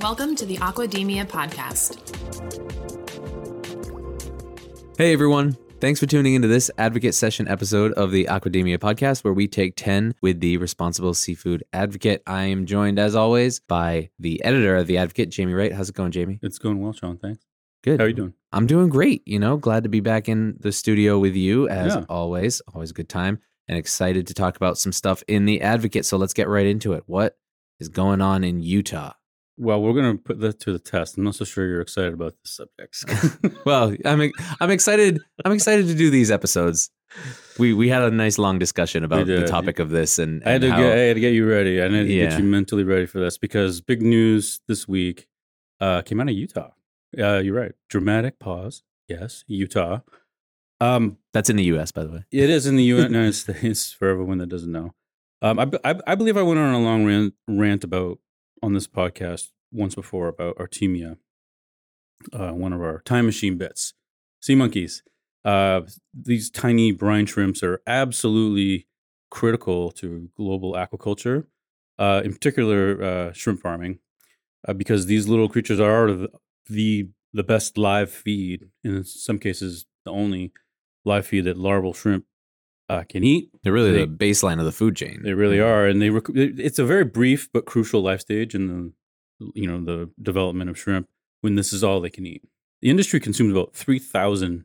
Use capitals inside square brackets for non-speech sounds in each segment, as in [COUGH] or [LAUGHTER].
Welcome to the Aquademia podcast. Hey everyone. Thanks for tuning into this Advocate Session episode of the Aquademia podcast, where we take 10 with the Responsible Seafood Advocate. I am joined, as always, by the editor of The Advocate, Jamie Wright. How's it going, Jamie? It's going well, Sean. Thanks. Good. How are you doing? I'm doing great. You know, glad to be back in the studio with you, as Yeah. always. Always a good time, and excited to talk about some stuff in The Advocate. So let's get right into it. What is going on in Utah? Well, we're going to put that to the test. I'm not so sure you're excited about this subject. [LAUGHS] Well, I'm I'm excited. I'm excited to do these episodes. We we had a nice long discussion about the topic of this, and, I had to how- get I had to get you ready. I had to Yeah. get you mentally ready for this because big news this week uh, came out of Utah. Uh, you're right. Dramatic pause. Yes, Utah. Um, that's in the U.S. by the way. it is in the United States for everyone that doesn't know. Um, I, I, I believe I went on a long rant, rant about on this podcast once before about Artemia, uh, one of our time machine bits. Sea monkeys. Uh, these tiny brine shrimps are absolutely critical to global aquaculture, uh, in particular uh, shrimp farming, uh, because these little creatures are the, the the best live feed, in some cases the only live feed that larval shrimp uh, can eat. They're really They- the baseline of the food chain. They really are, and they rec- it's a very brief but crucial life stage in the you know the development of shrimp when this is all they can eat. The industry consumes about three thousand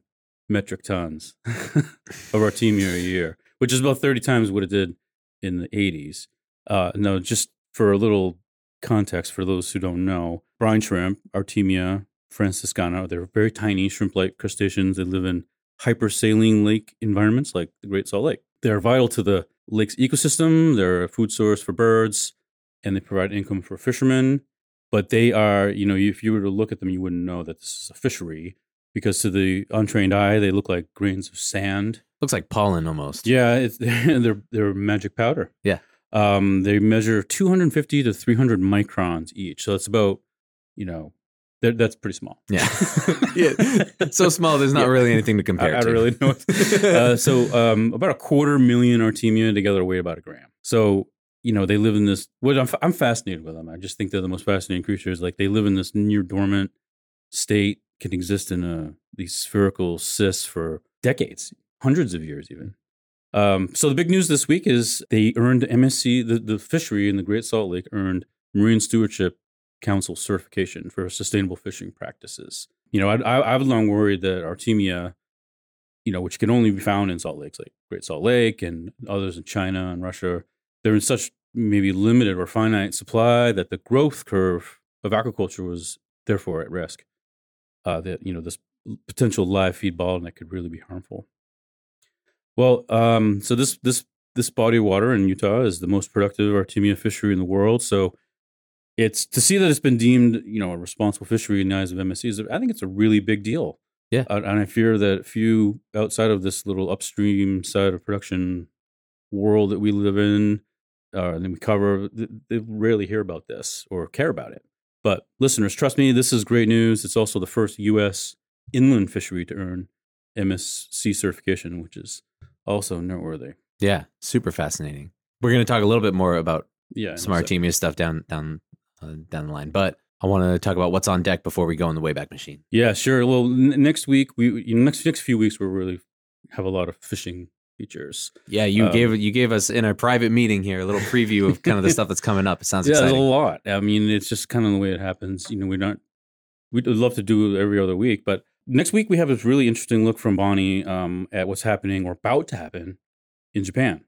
metric tons [LAUGHS] of artemia a year, which is about thirty times what it did in the eighties. Uh, now, just for a little context for those who don't know, brine shrimp, Artemia franciscana, they're very tiny shrimp-like crustaceans. They live in hypersaline lake environments like the Great Salt Lake. They're vital to the lake's ecosystem. They're a food source for birds, and they provide income for fishermen. But they are, you know, if you were to look at them, you wouldn't know that this is a fishery because to the untrained eye, they look like grains of sand. Looks like pollen almost. Yeah, it's, [LAUGHS] they're they're magic powder. Yeah. Um, they measure 250 to 300 microns each, so it's about, you know, they're- that's pretty small. Yeah. [LAUGHS] yeah. So small, there's not Yeah. really anything to compare I, I to. don't really [LAUGHS] know. Uh, so um, about a quarter million Artemia together weigh about a gram. So you know they live in this. What I'm, I'm fascinated with them. I just think they're the most fascinating creatures. Like they live in this near dormant state, can exist in a these spherical cysts for decades, hundreds of years even. Um, so the big news this week is they earned MSC. The, the fishery in the Great Salt Lake earned Marine Stewardship Council certification for sustainable fishing practices. You know, I, I, I've long worried that Artemia, you know, which can only be found in salt lakes like Great Salt Lake and others in China and Russia, they're in such maybe limited or finite supply that the growth curve of aquaculture was therefore at risk. Uh, that you know this potential live feed bottleneck could really be harmful. Well, um, so this this this body of water in Utah is the most productive Artemia fishery in the world. So it's to see that it's been deemed, you know, a responsible fishery in the eyes of MSCs. I think it's a really big deal. Yeah. Uh, and I fear that few outside of this little upstream side of production world that we live in, uh, and we cover, th- they rarely hear about this or care about it. But listeners, trust me, this is great news. It's also the first U.S. inland fishery to earn MSC certification, which is also noteworthy. Yeah, super fascinating. We're going to talk a little bit more about Yeah. some Artemia stuff down down uh, down the line, but I want to talk about what's on deck before we go in the Wayback Machine. Yeah, sure. Well, n- next week we you know, next next few weeks we really have a lot of fishing features. Yeah, you Um, gave you gave us in a private meeting here a little preview of kind of the [LAUGHS] stuff that's coming up. It sounds yeah, there's a lot. I mean, it's just kind of the way it happens. You know, we're not we'd love to do it every other week, but next week we have this really interesting look from Bonnie um, at what's happening or about to happen in Japan,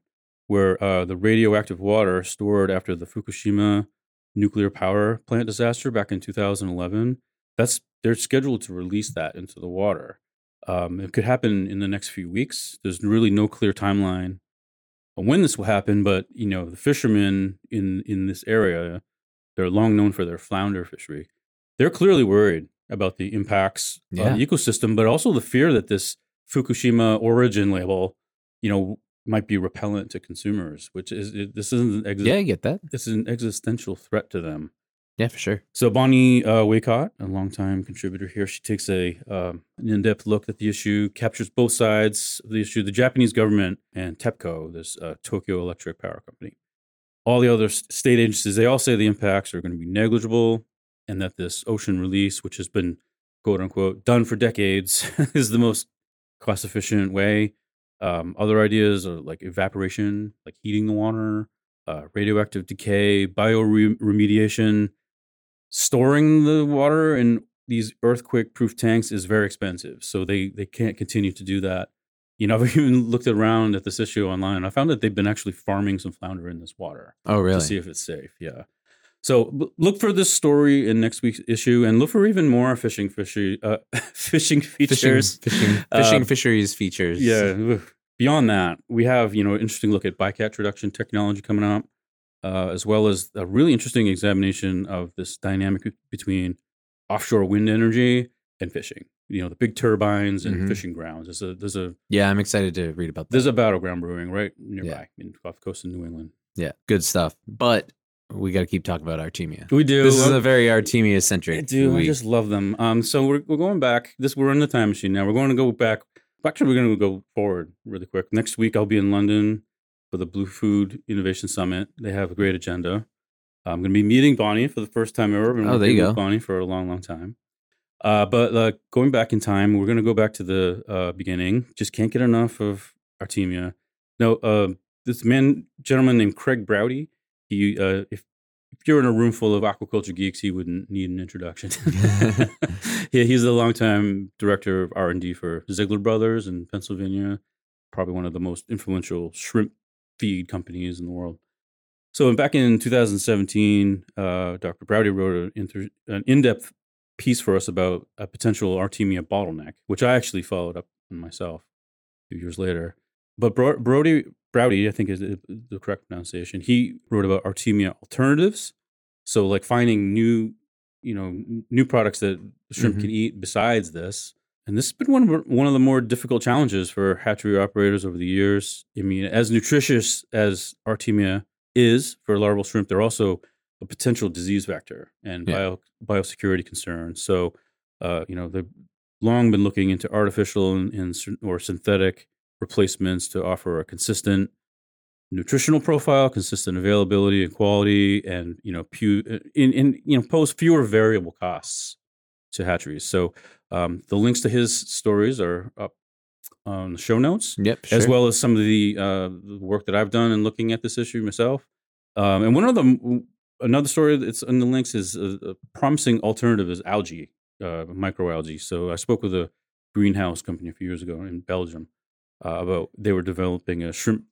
where uh, the radioactive water stored after the Fukushima nuclear power plant disaster back in 2011. That's they're scheduled to release that into the water. Um, it could happen in the next few weeks. There's really no clear timeline on when this will happen, but you know the fishermen in in this area, they're long known for their flounder fishery. They're clearly worried about the impacts Yeah. on the ecosystem, but also the fear that this Fukushima origin label, you know, might be repellent to consumers, which is it, this isn't an exi- Yeah, I get that. this is an existential threat to them. Yeah, for sure. So Bonnie uh, Waycott, a longtime contributor here, she takes a um, an in-depth look at the issue, captures both sides of the issue: the Japanese government and TEPCO, this uh, Tokyo Electric Power Company. All the other state agencies, they all say the impacts are going to be negligible, and that this ocean release, which has been quote unquote done for decades, [LAUGHS] is the most cost efficient way. Um, other ideas are like evaporation, like heating the water, uh, radioactive decay, bioremediation. Storing the water in these earthquake proof tanks is very expensive. So they, they can't continue to do that. You know, [LAUGHS] I've even looked around at this issue online and I found that they've been actually farming some flounder in this water Oh, really? to see if it's safe. Yeah. So look for this story in next week's issue, and look for even more fishing fishery, uh, [LAUGHS] fishing fishing, features. fishing, Uh, fishing fisheries features. Yeah. Beyond that, we have you know an interesting look at bycatch reduction technology coming up, uh, as well as a really interesting examination of this dynamic between offshore wind energy and fishing. You know, the big turbines and Mhm. fishing grounds. There's a there's a yeah. I'm excited to read about that. there's a battleground brewing right nearby in off the coast of New England. yeah, good stuff. But we got to keep talking about Artemia. We do. This is a very Artemia centric. I do. I just love them. Um, so we're we're going back. This we're in the time machine now. We're going to go back. Actually, we're going to go forward really quick. Next week, I'll be in London for the Blue Food Innovation Summit. They have a great agenda. I'm going to be meeting Bonnie for the first time ever. I've been Oh, there you go. Bonnie for a long, long time. Uh, but uh, going back in time, we're going to go back to the uh, beginning. Just can't get enough of Artemia. No, uh, this man, gentleman named Craig Browdy. He, uh, if if you're in a room full of aquaculture geeks, he wouldn't need an introduction. [LAUGHS] [LAUGHS] yeah, he's the longtime director of R and D for Zeigler Brothers in Pennsylvania, probably one of the most influential shrimp feed companies in the world. So back in 2017, uh, Dr. Browdy wrote an, inter- an in-depth piece for us about a potential Artemia bottleneck, which I actually followed up on myself a few years later. But Bro- Brody Browdy, I think is the correct pronunciation. He wrote about Artemia alternatives, so like finding new, you know, new products that shrimp Mhm. can eat besides this. And this has been one of one of the more difficult challenges for hatchery operators over the years. I mean, as nutritious as Artemia is for larval shrimp, they're also a potential disease vector and Yeah. bio biosecurity concern. So, uh, you know, they've long been looking into artificial and, and or synthetic replacements to offer a consistent nutritional profile, consistent availability and quality, and you know, pu- uh, in, in you know, pose fewer variable costs to hatcheries. So, um, the links to his stories are up on the show notes Yep. as well as some of the, uh, the work that I've done in looking at this issue myself. Um, and one of them, another story that's in the links is a, a promising alternative is algae, uh, microalgae. So I spoke with a greenhouse company a few years ago in Belgium uh, about they were developing a shrimp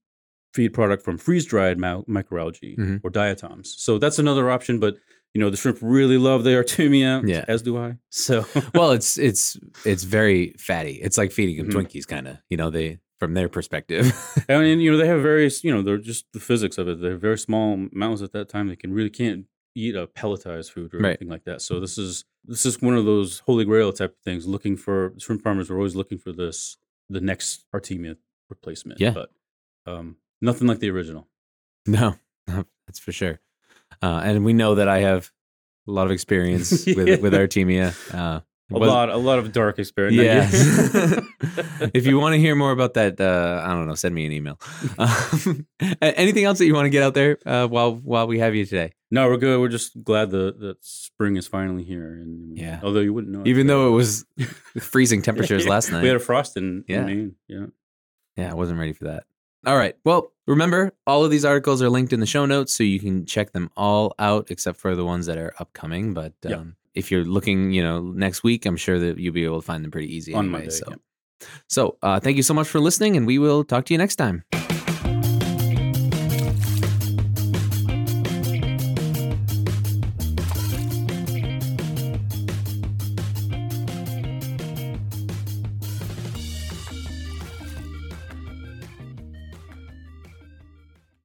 feed product from freeze dried ma- microalgae Mhm. or diatoms. So that's another option, but you know the shrimp really love the artemia, [LAUGHS] Yeah. as do I. So [LAUGHS] well, it's it's it's very fatty. It's like feeding them Mhm. Twinkies, kind of. You know, they from their perspective. I [LAUGHS] mean, you know, they have various, you know, they're just the physics of it. They're very small mammals at that time. They can really can't eat a pelletized food or Right. anything like that. So this is this is one of those holy grail type of things. Looking for shrimp farmers are always looking for this the next Artemia replacement. Yeah. but um, nothing like the original. [LAUGHS] no, that's for sure. Uh, and we know that I have a lot of experience Yeah. [LAUGHS] with with Artemia. Uh, A was- lot, a lot of dark experience. Yeah. [LAUGHS] if you want to hear more about that, uh, I don't know, send me an email. [LAUGHS] Um, [LAUGHS] anything else that you want to get out there uh, while while we have you today? no, we're good. We're just glad that that spring is finally here. And Yeah. although you wouldn't know, Even though it was freezing temperatures last night. we had a frost in, Yeah. in Maine. Yeah. Yeah, I wasn't ready for that. All right. Well, remember, all of these articles are linked in the show notes, so you can check them all out, except for the ones that are upcoming. But um. If you're looking, you know, next week, I'm sure that you'll be able to find them pretty easy On anyway. Monday, so, yeah. so uh, thank you so much for listening, and we will talk to you next time.